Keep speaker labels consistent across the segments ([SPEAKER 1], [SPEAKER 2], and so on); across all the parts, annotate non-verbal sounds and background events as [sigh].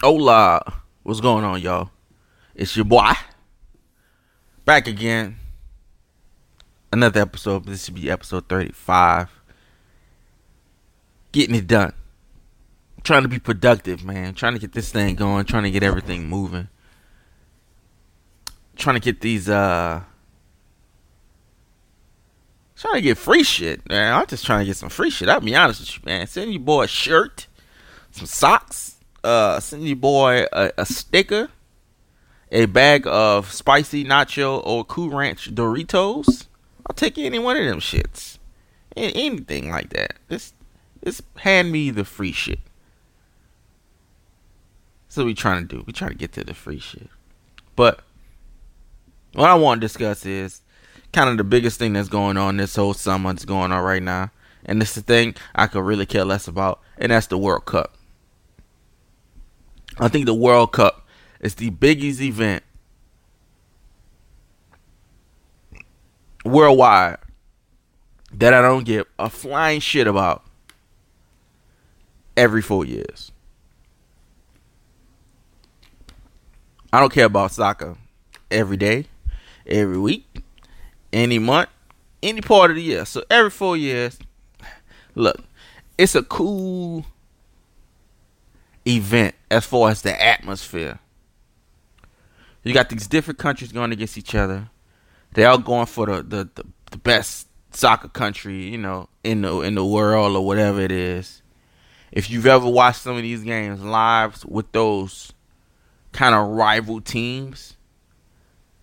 [SPEAKER 1] Hola, what's going on, y'all? It's your boy back again. Another episode. This should be episode thirty-five. Getting it done. Trying to be productive, man. Trying to get this thing going. Trying to get everything moving. Trying to get these uh trying to get free shit, man. I'm just trying to get some free shit. I'll be honest with you, man. Send your boy a shirt, some socks, uh, send your boy a, a sticker, a bag of spicy nacho or Cool Ranch Doritos. I'll take any one of them shits. Anything like that. Just, just hand me the free shit. That's what we trying to do. We trying to get to the free shit. But what I want to discuss is kind of the biggest thing that's going on this whole summer that's going on right now. And it's the thing I could really care less about, and that's the World Cup. I think the World Cup is the biggest event worldwide that I don't give a flying shit about every four years. I don't care about soccer every day, every week, any month, any part of the year. So every four years, look, it's a cool event as far as the atmosphere. You got these different countries going against each other. They all going for the, the, the, the best soccer country, you know, in the in the world or whatever it is. If you've ever watched some of these games live with those kind of rival teams,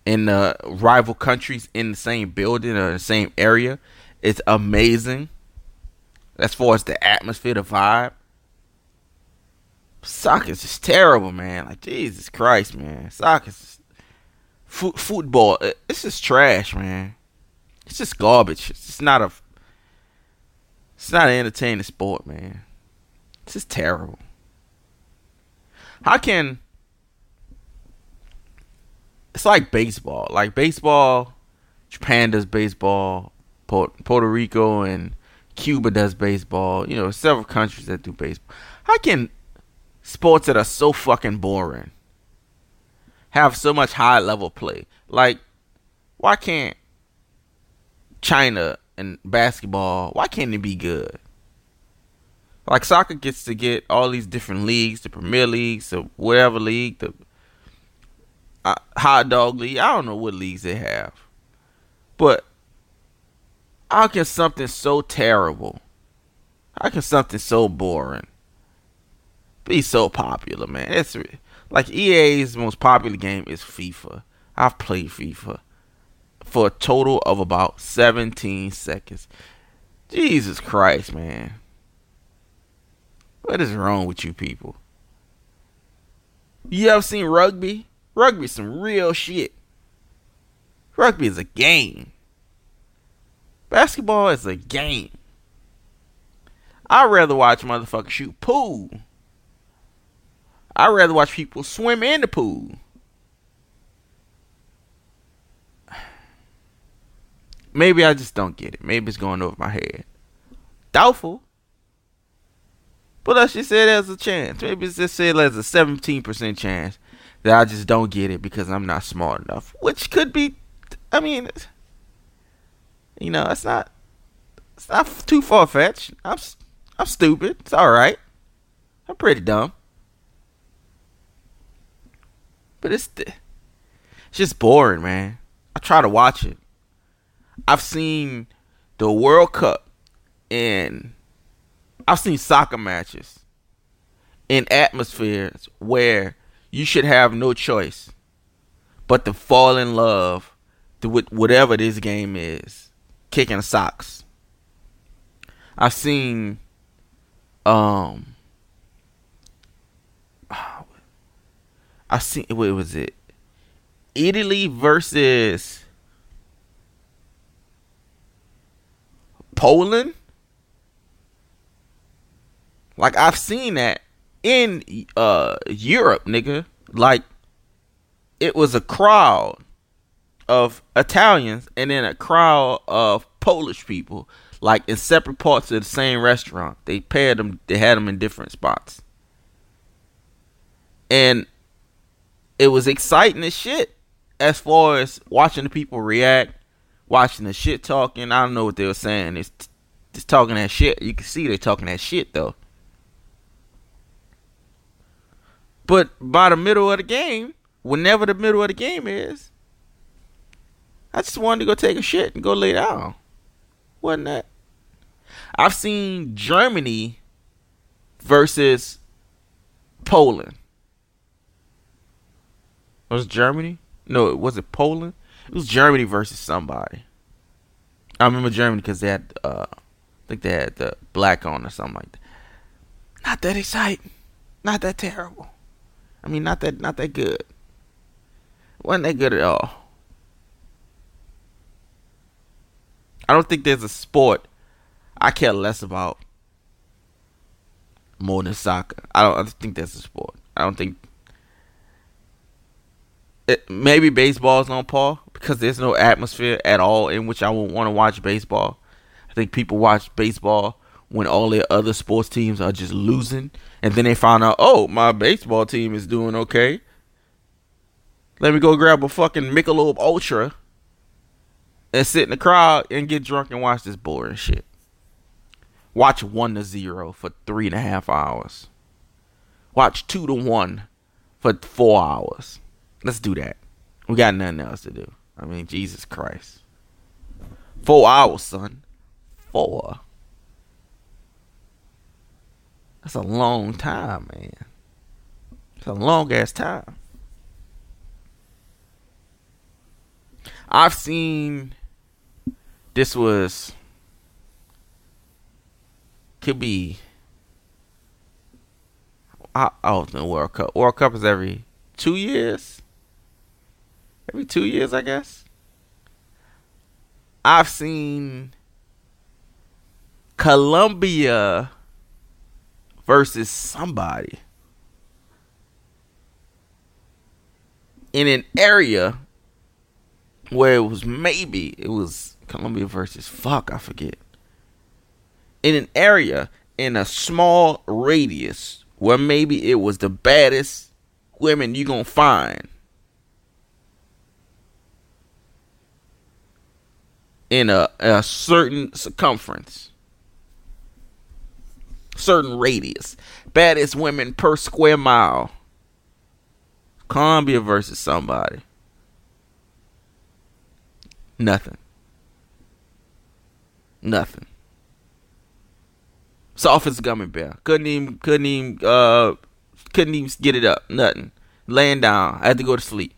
[SPEAKER 1] in the rival countries in the same building or the same area. It's amazing. As far as the atmosphere, the vibe. Soccer's just terrible, man. Like Jesus Christ, man. Soccer's fo- football. Uh, it's just trash, man. It's just garbage. It's not a. It's not an entertaining sport, man. It's just terrible. How can it's like baseball. Like baseball, Japan does baseball, Puerto Rico and Cuba does baseball. You know, several countries that do baseball. How can sports that are so fucking boring have so much high level play? Like, why can't China and basketball? Why can't it be good? Like soccer gets to get all these different leagues, the Premier Leagues, the whatever league, the uh, hot dog league. I don't know what leagues they have, but how can something so terrible, how can something so boring be so popular, man? It's like EA's most popular game is FIFA. I've played FIFA for a total of about 17 seconds. Jesus Christ, man. What is wrong with you people? You ever seen rugby? Rugby some real shit. Rugby is a game. Basketball is a game. I'd rather watch motherfuckers shoot pool. I'd rather watch people swim in the pool. Maybe I just don't get it. Maybe it's going over my head. Doubtful. But let's just say there's a chance. Maybe it's just say there's a 17% chance that I just don't get it because I'm not smart enough. Which could be, I mean, you know, it's not, it's not too far fetched. I'm, I'm stupid. It's all right. I'm pretty dumb. But it's, it's just boring, man. I try to watch it. I've seen the World Cup and I've seen soccer matches in atmospheres where you should have no choice but to fall in love with whatever this game is, kicking socks. I've seen, um, I seen what was it? Italy versus Poland. Like I've seen that in uh Europe, nigga. Like it was a crowd of Italians and then a crowd of Polish people, like in separate parts of the same restaurant. They paired them. They had them in different spots. and it was exciting as shit as far as watching the people react, watching the shit talking. I don't know what they were saying. It's just talking that shit. You can see they're talking that shit though. But by the middle of the game, whenever the middle of the game is, I just wanted to go take a shit and go lay down. Wasn't that? I've seen Germany versus Poland. Was Germany? No, it was it Poland. It was Germany versus somebody. I remember Germany because they had, uh, I think they had the black on or something like that. Not that exciting, not that terrible. I mean, not that not that good. wasn't that good at all. I don't think there's a sport I care less about more than soccer. I don't, I don't think that's a sport. I don't think it, maybe baseball is on par because there's no atmosphere at all in which I would want to watch baseball. I think people watch baseball when all their other sports teams are just losing, and then they find out, oh, my baseball team is doing okay. Let me go grab a fucking Michelob Ultra and sit in the crowd and get drunk and watch this boring shit. Watch one to zero for three and a half hours. Watch two to one for four hours. Let's do that. We got nothing else to do. I mean, Jesus Christ. Four hours, son. Four. That's a long time, man. It's a long ass time. I've seen this was could be I, I don't know World Cup. World Cup is every two years. Every two years, I guess. I've seen Colombia versus somebody in an area where it was maybe it was Colombia versus fuck I forget in an area in a small radius where maybe it was the baddest women you gonna find in a, a certain circumference certain radius. Baddest women per square mile. Colombia versus somebody. Nothing. Nothing. Soft as gummy bear. Couldn't even couldn't even uh couldn't even get it up. Nothing. Laying down. I had to go to sleep.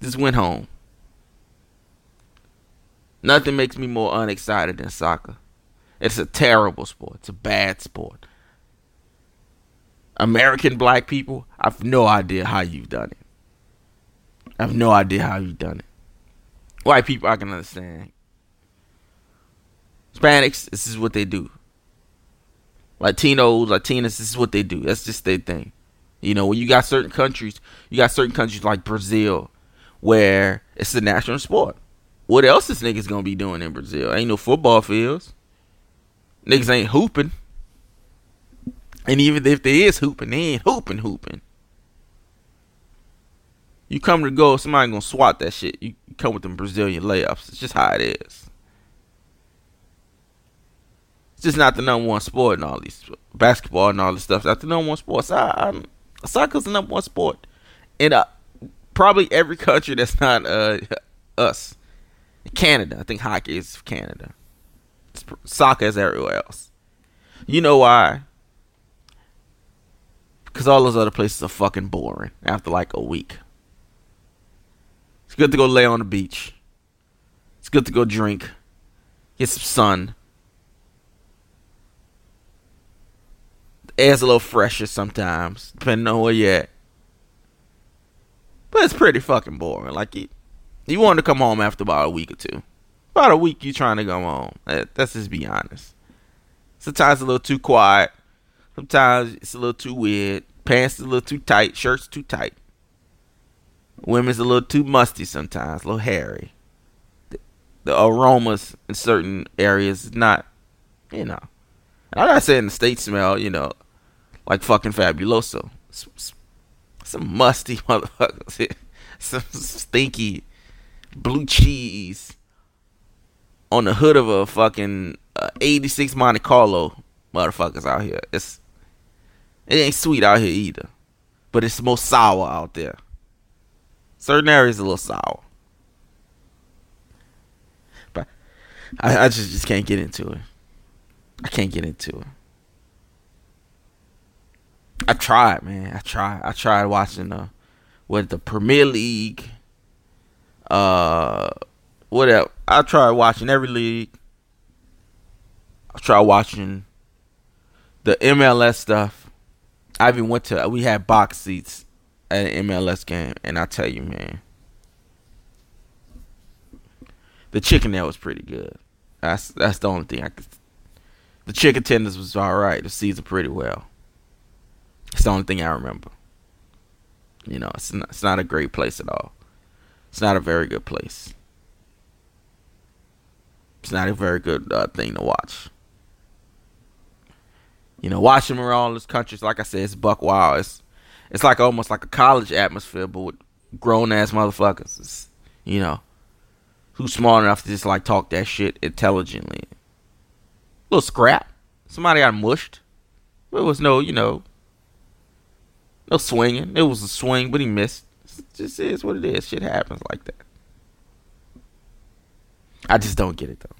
[SPEAKER 1] Just went home. Nothing makes me more unexcited than soccer. It's a terrible sport. It's a bad sport. American black people, I have no idea how you've done it. I have no idea how you've done it. White people, I can understand. Hispanics, this is what they do. Latinos, Latinas, this is what they do. That's just their thing. You know, when you got certain countries, you got certain countries like Brazil, where it's the national sport. What else is niggas gonna be doing in Brazil? Ain't no football fields. Niggas ain't hooping. And even if they is hooping, they ain't hooping hooping. You come to go, somebody gonna swat that shit. You come with them Brazilian layups. It's just how it is. It's just not the number one sport in all these basketball and all this stuff. Not the number one sport. So soccer's the number one sport in uh, probably every country that's not uh, [laughs] us. Canada, I think hockey is Canada soccer is everywhere else. You know why? Because all those other places are fucking boring after like a week. It's good to go lay on the beach. It's good to go drink, get some sun. The air's a little fresher sometimes, depending on where you're at. But it's pretty fucking boring. Like, you, you want to come home after about a week or two about a week you trying to go home. Let's just be honest. Sometimes a little too quiet. Sometimes it's a little too weird. Pants a little too tight. Shirts too tight. Women's a little too musty sometimes. A little hairy. The, the aromas in certain areas is not, you know. I'm not saying the state smell, you know, like fucking fabuloso. some musty [laughs] motherfuckers. some stinky blue cheese on the hood of a fucking uh, 86 Monte Carlo motherfuckers out here. It's it ain't sweet out here either, but it's most sour out there. Certain areas a little sour, but I, I just just can't get into it. I can't get into it. I tried, man. I tried. I tried watching the with the Premier League. Uh, whatever. I tried watching every league. I tried watching the MLS stuff. I even went to. We had box seats at an MLS game, and I tell you, man, the chicken there was pretty good. That's that's the only thing I could. The chicken tenders was all right. The seasoned pretty well. It's the only thing I remember. You know, it's not, it's not a great place at all. It's not a very good place. It's not a very good uh, thing to watch. You know, watching around all these countries, like I said, it's buck wild. It's it's like almost like a college atmosphere, but with grown ass motherfuckers. It's, you know, who's smart enough to just like talk that shit intelligently. A little scrap. Somebody got mushed. There was no, you know, no swinging. It was a swing, but he missed. It just is what it is. Shit happens like that. I just don't get it though.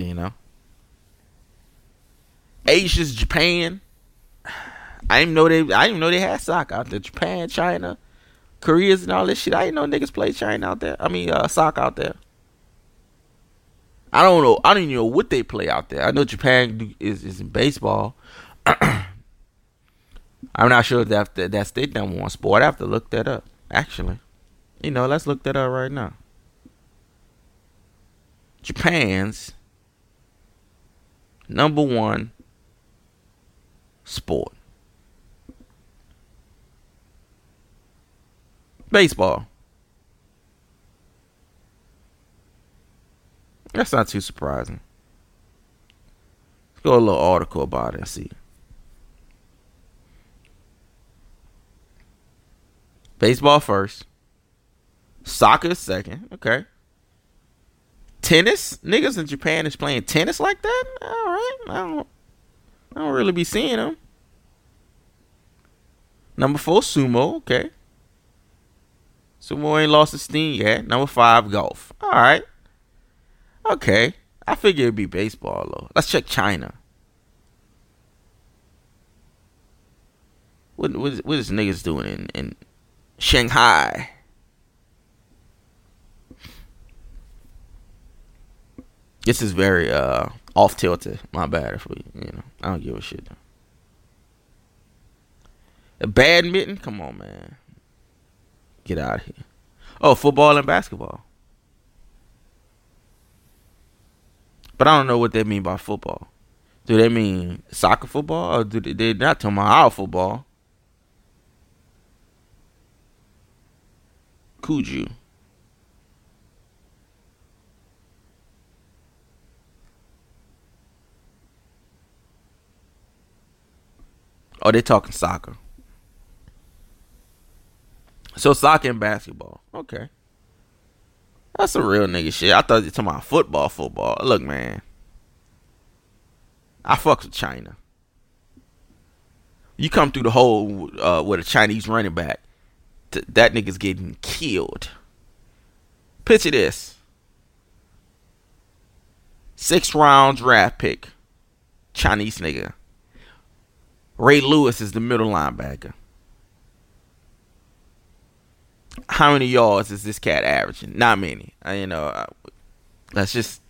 [SPEAKER 1] You know? Asia's Japan. I didn't know they I didn't know they had soccer out there. Japan, China, Koreas and all this shit. I didn't know niggas play China out there. I mean uh soccer out there. I don't know. I don't even know what they play out there. I know Japan is, is in baseball. [clears throat] I'm not sure if that, that that's their number one sport. I have to look that up. Actually, you know, let's look that up right now. Japan's number one sport. Baseball. That's not too surprising. Let's go a little article about it and see. Baseball first. Soccer second. Okay. Tennis? Niggas in Japan is playing tennis like that? All right. I don't, I don't really be seeing them. Number four, sumo. Okay. Sumo ain't lost its steam yet. Number five, golf. All right. Okay. I figure it'd be baseball though. Let's check China. What what is, what is niggas doing in, in Shanghai? This is very uh off tilted. My bad if we you know I don't give a shit. A badminton? Come on, man. Get out of here. Oh, football and basketball. But I don't know what they mean by football. Do they mean soccer football or do they they're not talking about our football? Cuju. Oh, they talking soccer. So soccer and basketball. Okay. That's some real nigga shit. I thought you were talking about football, football. Look, man. I fucks with China. You come through the hole uh, with a Chinese running back, th- that nigga's getting killed. Picture this. Six round draft pick. Chinese nigga. Ray Lewis is the middle linebacker how many yards is this cat averaging? Not many. I, you know, I, let's just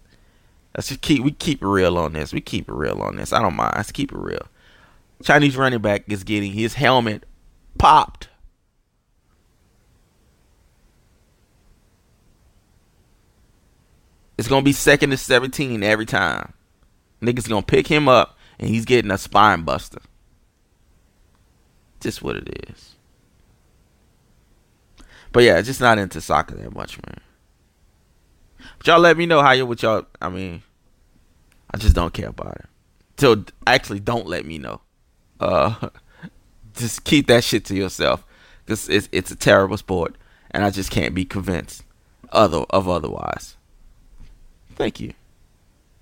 [SPEAKER 1] let's just keep we keep it real on this. We keep it real on this. I don't mind. Let's keep it real. Chinese running back is getting his helmet popped. It's gonna be second to seventeen every time. Niggas gonna pick him up and he's getting a spine buster. Just what it is. But yeah, just not into soccer that much, man. But y'all let me know how you with y'all. I mean, I just don't care about it. So actually, don't let me know. uh, [laughs] just keep that shit to yourself. Cause it's it's a terrible sport, and I just can't be convinced other of otherwise. Thank you.